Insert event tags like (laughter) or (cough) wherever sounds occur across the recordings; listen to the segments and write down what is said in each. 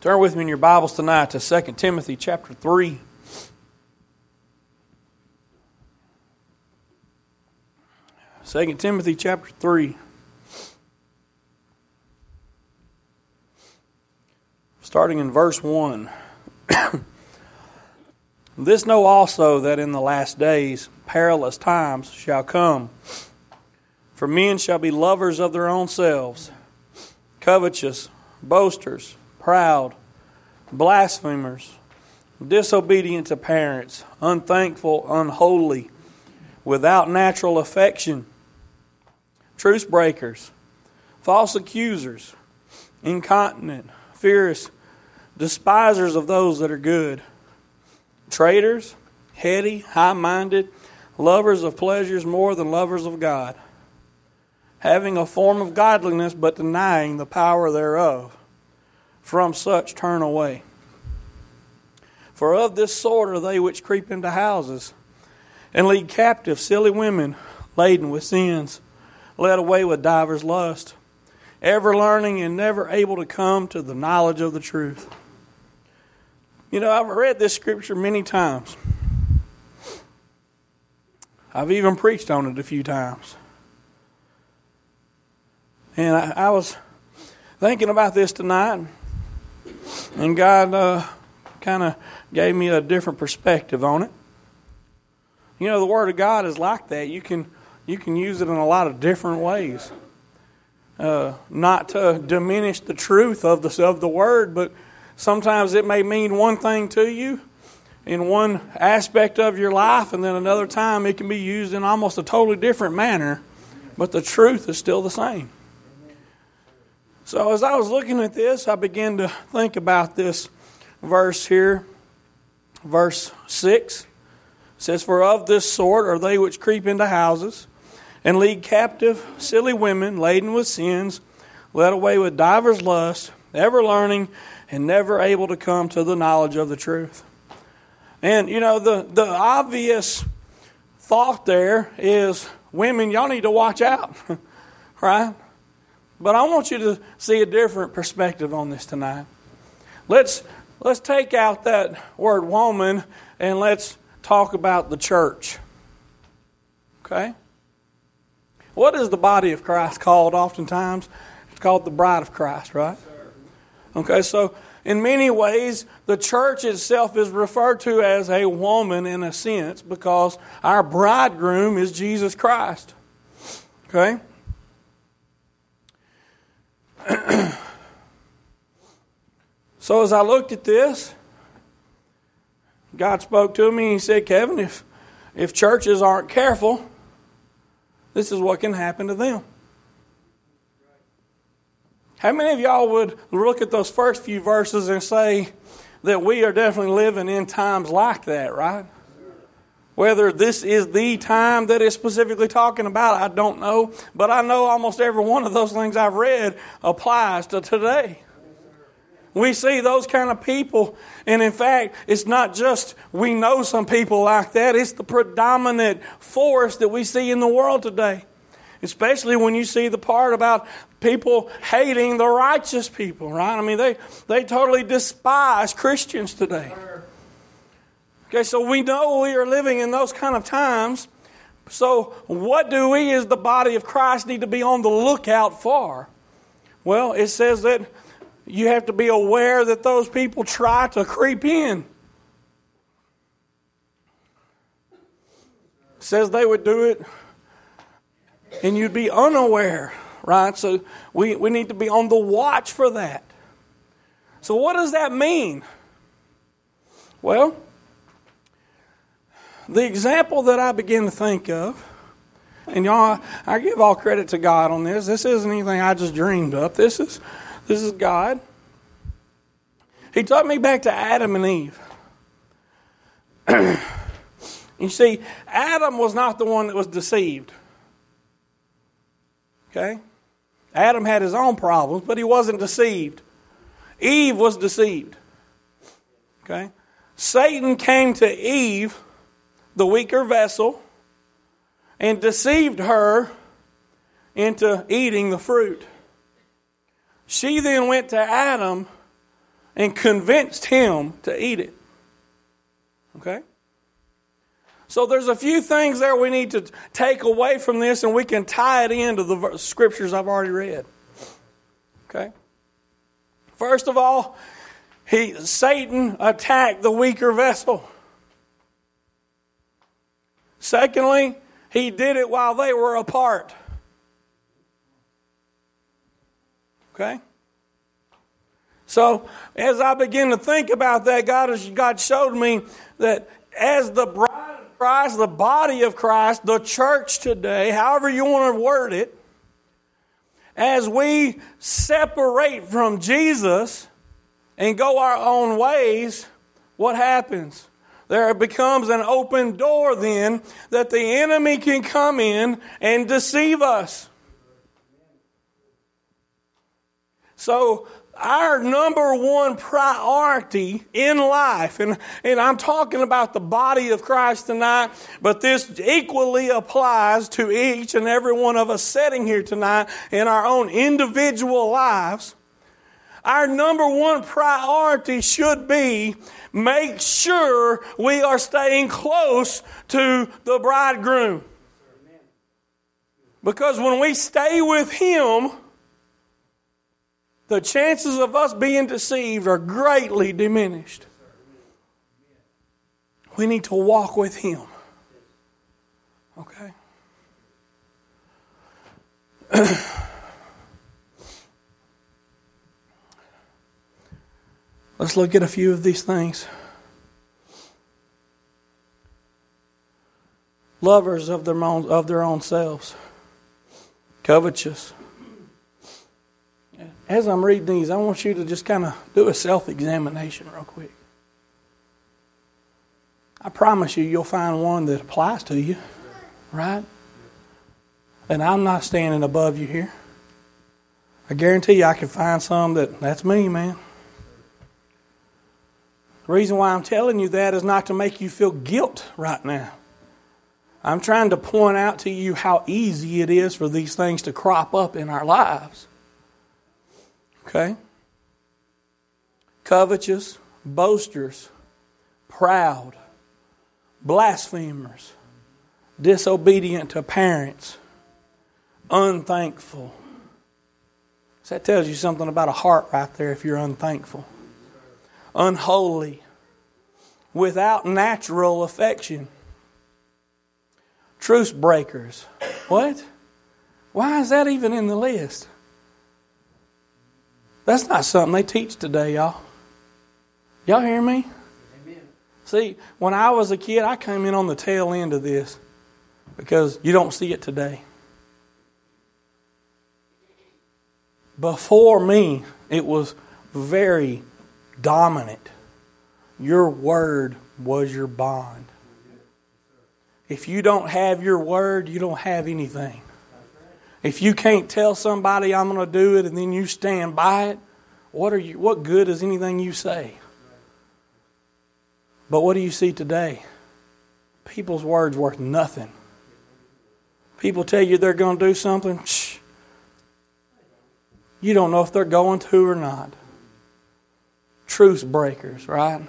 Turn with me in your Bibles tonight to 2 Timothy chapter 3. Second Timothy chapter 3. Starting in verse 1. (coughs) this know also that in the last days perilous times shall come. For men shall be lovers of their own selves, covetous, boasters proud, blasphemers, disobedient to parents, unthankful, unholy, without natural affection, truce breakers, false accusers, incontinent, fierce, despisers of those that are good, traitors, heady, high minded, lovers of pleasures more than lovers of God, having a form of godliness but denying the power thereof. From such turn away. For of this sort are they which creep into houses and lead captive silly women laden with sins, led away with divers lust, ever learning and never able to come to the knowledge of the truth. You know, I've read this scripture many times. I've even preached on it a few times. And I, I was thinking about this tonight. And God uh, kind of gave me a different perspective on it. You know, the Word of God is like that. You can you can use it in a lot of different ways. Uh, not to diminish the truth of the of the Word, but sometimes it may mean one thing to you in one aspect of your life, and then another time it can be used in almost a totally different manner, but the truth is still the same. So as I was looking at this, I began to think about this verse here. Verse 6 it says, For of this sort are they which creep into houses and lead captive silly women laden with sins, led away with divers lusts, ever learning and never able to come to the knowledge of the truth. And you know, the, the obvious thought there is women, y'all need to watch out, (laughs) right? But I want you to see a different perspective on this tonight. Let's let's take out that word woman and let's talk about the church. Okay? What is the body of Christ called oftentimes? It's called the bride of Christ, right? Okay, so in many ways, the church itself is referred to as a woman in a sense because our bridegroom is Jesus Christ. Okay? (clears throat) so as I looked at this, God spoke to me and He said, Kevin, if, if churches aren't careful, this is what can happen to them. How many of y'all would look at those first few verses and say that we are definitely living in times like that, right? Whether this is the time that it's specifically talking about, I don't know. But I know almost every one of those things I've read applies to today. We see those kind of people, and in fact, it's not just we know some people like that, it's the predominant force that we see in the world today. Especially when you see the part about people hating the righteous people, right? I mean, they, they totally despise Christians today. Okay, so we know we are living in those kind of times. So, what do we as the body of Christ need to be on the lookout for? Well, it says that you have to be aware that those people try to creep in. It says they would do it and you'd be unaware, right? So we, we need to be on the watch for that. So, what does that mean? Well, the example that I begin to think of, and y'all, I give all credit to God on this. This isn't anything I just dreamed up. This is this is God. He took me back to Adam and Eve. (clears throat) you see, Adam was not the one that was deceived. Okay? Adam had his own problems, but he wasn't deceived. Eve was deceived. Okay? Satan came to Eve the weaker vessel and deceived her into eating the fruit. She then went to Adam and convinced him to eat it. Okay? So there's a few things there we need to take away from this, and we can tie it into the scriptures I've already read. Okay? First of all, he, Satan attacked the weaker vessel. Secondly, he did it while they were apart. Okay? So, as I begin to think about that, God, God showed me that as the bride of Christ, the body of Christ, the church today, however you want to word it, as we separate from Jesus and go our own ways, what happens? There becomes an open door then that the enemy can come in and deceive us. So our number one priority in life, and, and I'm talking about the body of Christ tonight, but this equally applies to each and every one of us sitting here tonight in our own individual lives. Our number one priority should be make sure we are staying close to the bridegroom. Because when we stay with Him, the chances of us being deceived are greatly diminished. We need to walk with Him. Okay? (clears throat) Let's look at a few of these things. Lovers of their own, of their own selves, covetous, as I'm reading these, I want you to just kind of do a self examination real quick. I promise you, you'll find one that applies to you, right? And I'm not standing above you here. I guarantee you, I can find some that that's me, man. Reason why I'm telling you that is not to make you feel guilt right now. I'm trying to point out to you how easy it is for these things to crop up in our lives. Okay? Covetous, boasters, proud, blasphemers, disobedient to parents, unthankful. So that tells you something about a heart right there if you're unthankful. Unholy, without natural affection. Truce breakers. What? Why is that even in the list? That's not something they teach today, y'all. Y'all hear me? Amen. See, when I was a kid, I came in on the tail end of this because you don't see it today. Before me, it was very dominant. Your word was your bond. If you don't have your word, you don't have anything. If you can't tell somebody I'm going to do it and then you stand by it, what are you what good is anything you say? But what do you see today? People's words worth nothing. People tell you they're going to do something, shh. You don't know if they're going to or not. Truce breakers, right?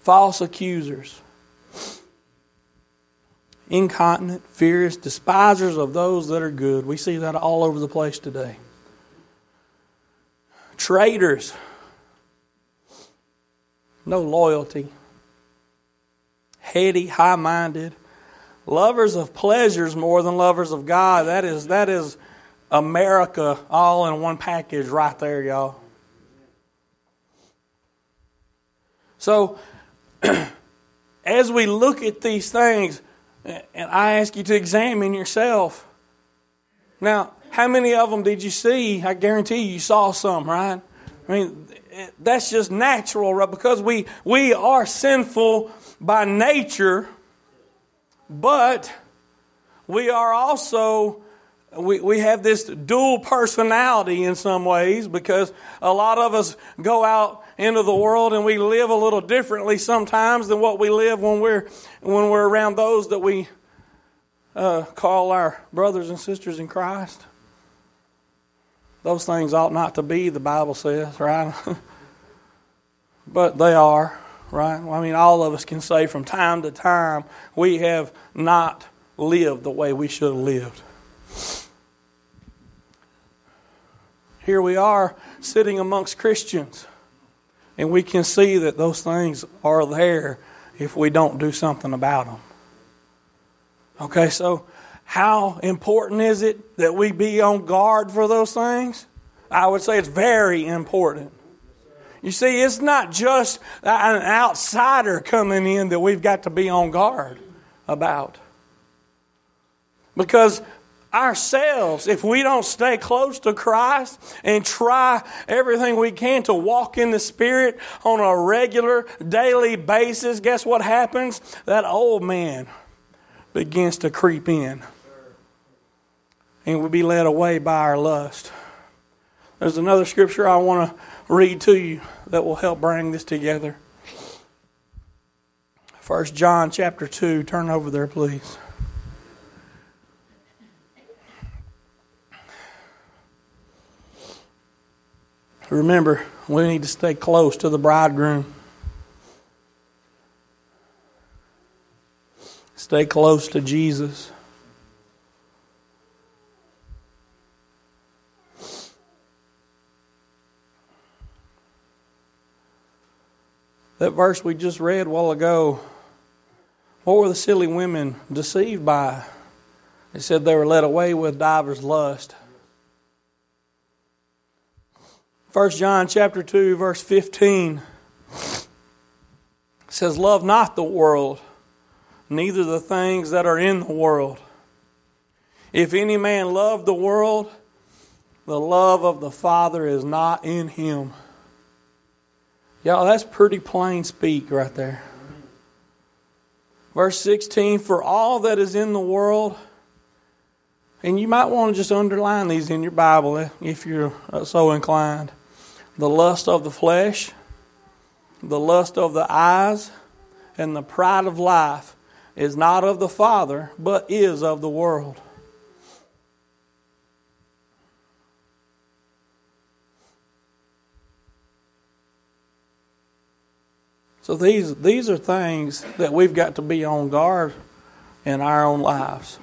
False accusers incontinent, fierce, despisers of those that are good. We see that all over the place today. Traitors, no loyalty, heady, high minded, lovers of pleasures more than lovers of God. That is, that is America all in one package right there, y'all. So, as we look at these things, and I ask you to examine yourself. Now, how many of them did you see? I guarantee you, saw some, right? I mean, that's just natural, right? Because we, we are sinful by nature, but we are also we, we have this dual personality in some ways because a lot of us go out into the world and we live a little differently sometimes than what we live when we're when we're around those that we uh, call our brothers and sisters in Christ. Those things ought not to be, the Bible says, right? (laughs) but they are, right? I mean, all of us can say from time to time we have not lived the way we should have lived. Here we are sitting amongst Christians, and we can see that those things are there if we don't do something about them. Okay, so how important is it that we be on guard for those things? I would say it's very important. You see, it's not just an outsider coming in that we've got to be on guard about. Because ourselves, if we don't stay close to Christ and try everything we can to walk in the Spirit on a regular, daily basis, guess what happens? That old man begins to creep in. And we'll be led away by our lust. There's another scripture I want to read to you that will help bring this together. First John chapter 2, turn over there, please. Remember, we need to stay close to the bridegroom. Stay close to Jesus. That verse we just read a while ago, what were the silly women deceived by? It said they were led away with divers lust. 1 John chapter 2 verse 15 says love not the world neither the things that are in the world. If any man love the world the love of the Father is not in him. Y'all, that's pretty plain speak right there. Verse 16 For all that is in the world, and you might want to just underline these in your Bible if you're so inclined the lust of the flesh, the lust of the eyes, and the pride of life is not of the Father, but is of the world. So these these are things that we've got to be on guard in our own lives.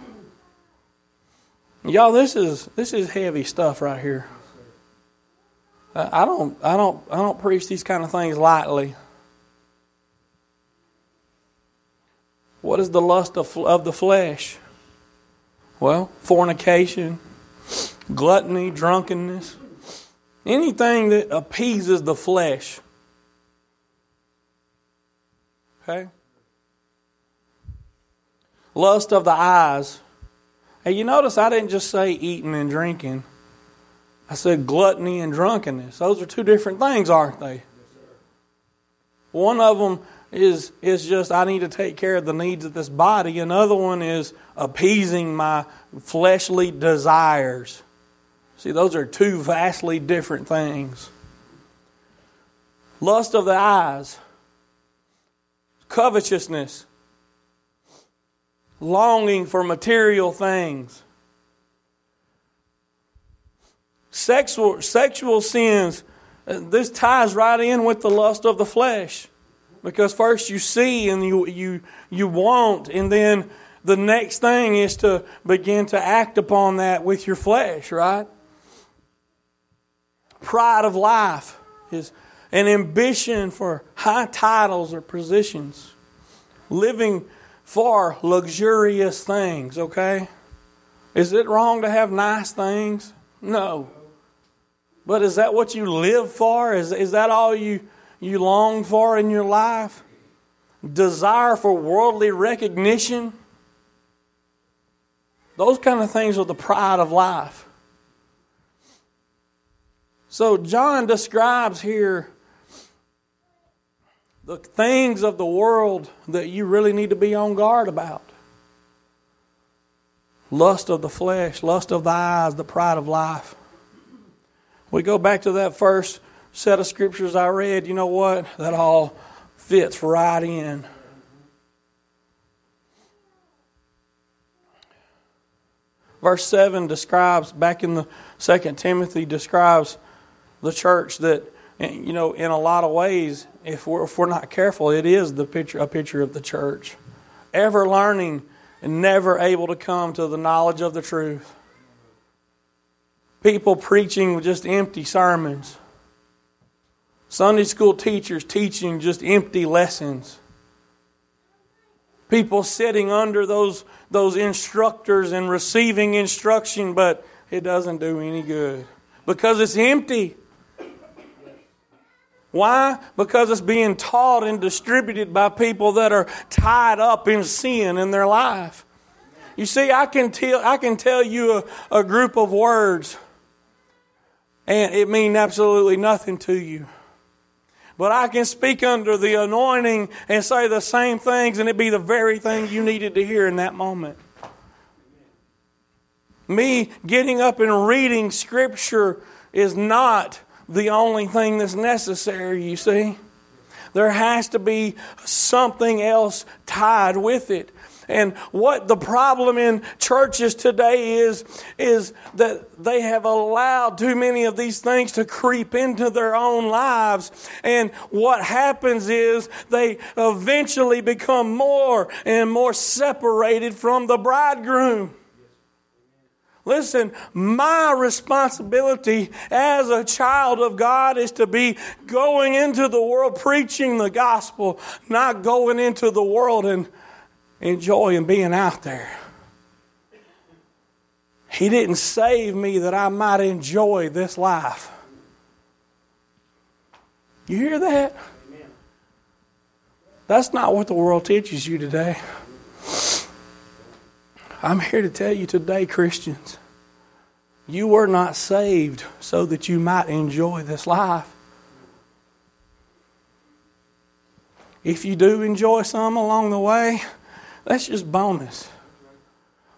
Y'all, this is this is heavy stuff right here. I don't I don't I don't preach these kind of things lightly. What is the lust of, of the flesh? Well, fornication, gluttony, drunkenness, anything that appeases the flesh. Okay? Lust of the eyes. Hey, you notice I didn't just say eating and drinking. I said gluttony and drunkenness. Those are two different things, aren't they? One of them is is just I need to take care of the needs of this body. Another one is appeasing my fleshly desires. See, those are two vastly different things. Lust of the eyes covetousness, longing for material things. Sexual, sexual sins, uh, this ties right in with the lust of the flesh. Because first you see and you, you, you want, and then the next thing is to begin to act upon that with your flesh, right? Pride of life is an ambition for high titles or positions, living for luxurious things, okay? Is it wrong to have nice things? No. But is that what you live for? Is, is that all you, you long for in your life? Desire for worldly recognition? Those kind of things are the pride of life. So, John describes here the things of the world that you really need to be on guard about lust of the flesh, lust of the eyes, the pride of life. We go back to that first set of scriptures I read, you know what? That all fits right in. Verse 7 describes, back in the Second Timothy, describes the church that eh, you know, in a lot of ways, if we're, if we're not careful, it is the picture, a picture of the church. Ever learning and never able to come to the knowledge of the truth. People preaching just empty sermons. Sunday school teachers teaching just empty lessons. People sitting under those, those instructors and receiving instruction, but it doesn't do any good because it's empty. Why? Because it's being taught and distributed by people that are tied up in sin in their life. You see, I can tell, I can tell you a, a group of words, and it mean absolutely nothing to you. But I can speak under the anointing and say the same things, and it be the very thing you needed to hear in that moment. Me getting up and reading Scripture is not the only thing that's necessary, you see. There has to be something else tied with it. And what the problem in churches today is, is that they have allowed too many of these things to creep into their own lives. And what happens is they eventually become more and more separated from the bridegroom. Listen, my responsibility as a child of God is to be going into the world preaching the gospel, not going into the world and enjoying being out there. He didn't save me that I might enjoy this life. You hear that? That's not what the world teaches you today. I'm here to tell you today, Christians, you were not saved so that you might enjoy this life. If you do enjoy some along the way, that's just bonus.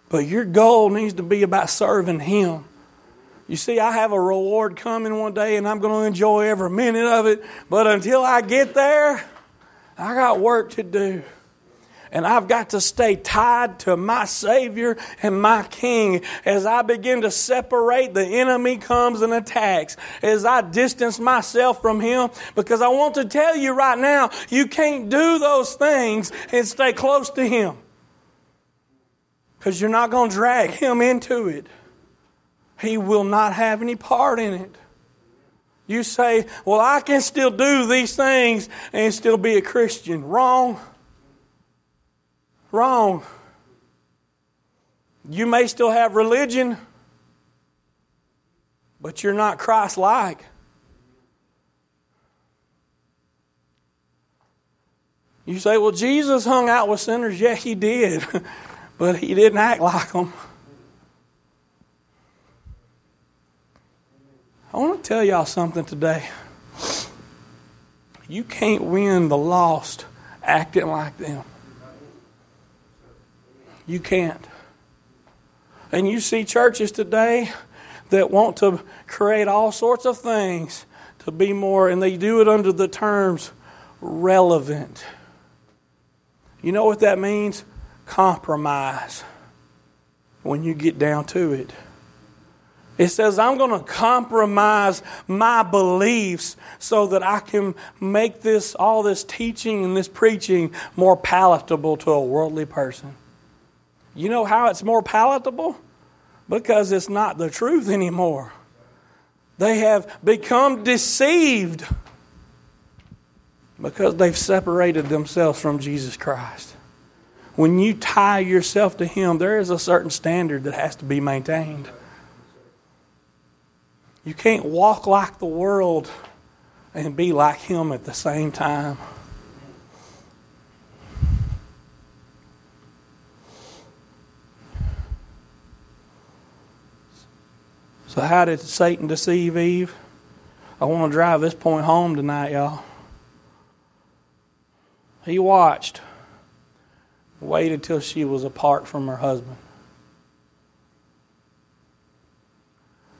But your goal needs to be about serving Him. You see, I have a reward coming one day and I'm going to enjoy every minute of it. But until I get there, I got work to do. And I've got to stay tied to my Savior and my King. As I begin to separate, the enemy comes and attacks. As I distance myself from Him, because I want to tell you right now, you can't do those things and stay close to Him. Because you're not going to drag Him into it. He will not have any part in it. You say, Well, I can still do these things and still be a Christian. Wrong. Wrong. You may still have religion, but you're not Christ like. You say, well, Jesus hung out with sinners. Yeah, he did, (laughs) but he didn't act like them. I want to tell y'all something today. You can't win the lost acting like them. You can't. And you see churches today that want to create all sorts of things to be more, and they do it under the terms relevant. You know what that means? Compromise when you get down to it. It says, I'm going to compromise my beliefs so that I can make this, all this teaching and this preaching more palatable to a worldly person. You know how it's more palatable? Because it's not the truth anymore. They have become deceived because they've separated themselves from Jesus Christ. When you tie yourself to Him, there is a certain standard that has to be maintained. You can't walk like the world and be like Him at the same time. So, how did Satan deceive Eve? I want to drive this point home tonight, y'all. He watched, waited till she was apart from her husband.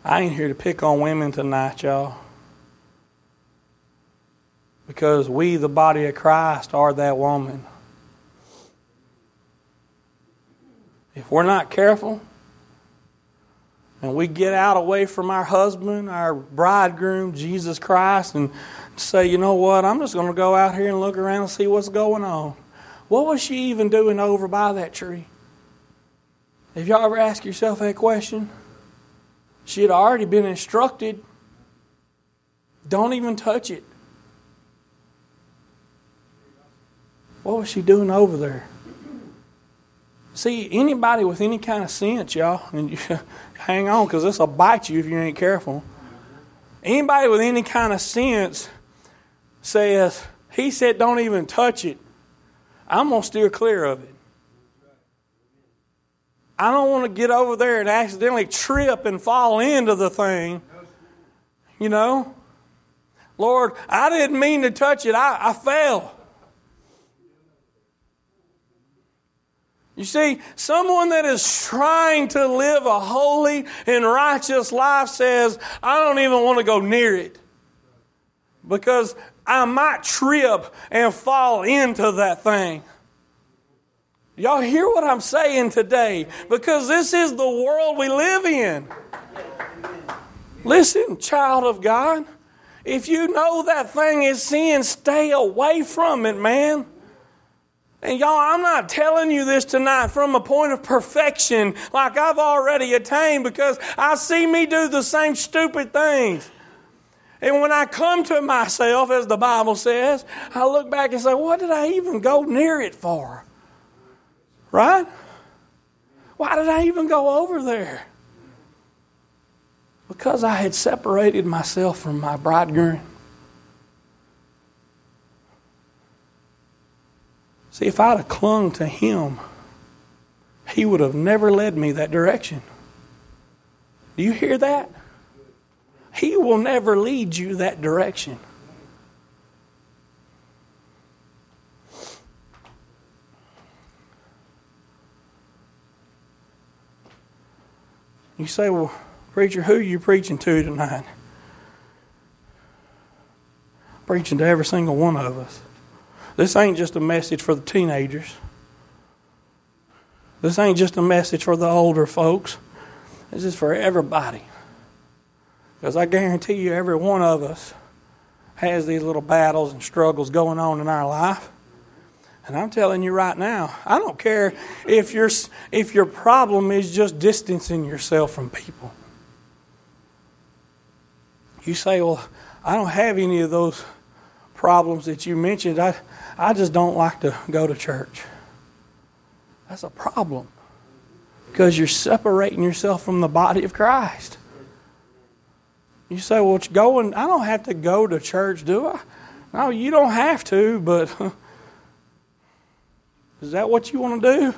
I ain't here to pick on women tonight, y'all. Because we, the body of Christ, are that woman. If we're not careful, and we get out away from our husband, our bridegroom, Jesus Christ, and say, you know what, I'm just going to go out here and look around and see what's going on. What was she even doing over by that tree? Have y'all ever asked yourself that question? She had already been instructed don't even touch it. What was she doing over there? See, anybody with any kind of sense, y'all, (laughs) and you, hang on because this will bite you if you ain't careful. Anybody with any kind of sense says, He said, don't even touch it. I'm going to steer clear of it. I don't want to get over there and accidentally trip and fall into the thing. You know? Lord, I didn't mean to touch it, I, I fell. You see, someone that is trying to live a holy and righteous life says, I don't even want to go near it. Because I might trip and fall into that thing. Y'all hear what I'm saying today? Because this is the world we live in. Listen, child of God, if you know that thing is sin, stay away from it, man. And y'all, I'm not telling you this tonight from a point of perfection like I've already attained because I see me do the same stupid things. And when I come to myself, as the Bible says, I look back and say, What did I even go near it for? Right? Why did I even go over there? Because I had separated myself from my bridegroom. See, if I'd have clung to him, he would have never led me that direction. Do you hear that? He will never lead you that direction. You say, well, preacher, who are you preaching to tonight? Preaching to every single one of us. This ain't just a message for the teenagers. This ain't just a message for the older folks. This is for everybody. Because I guarantee you, every one of us has these little battles and struggles going on in our life. And I'm telling you right now, I don't care if your if your problem is just distancing yourself from people. You say, "Well, I don't have any of those problems that you mentioned. I I just don't like to go to church. That's a problem because you're separating yourself from the body of Christ. You say, well, it's going, I don't have to go to church, do I? No, you don't have to, but (laughs) is that what you want to do?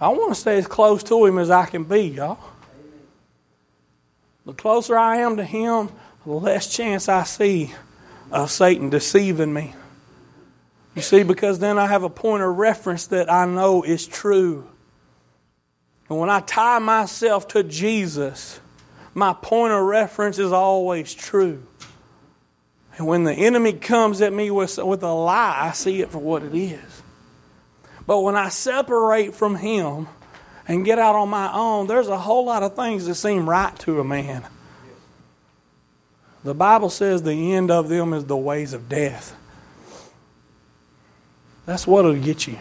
I want to stay as close to Him as I can be, y'all. The closer I am to Him, the less chance I see Satan deceiving me. You see, because then I have a point of reference that I know is true. And when I tie myself to Jesus, my point of reference is always true. And when the enemy comes at me with, with a lie, I see it for what it is. But when I separate from him and get out on my own, there's a whole lot of things that seem right to a man. The Bible says the end of them is the ways of death. That's what'll get you.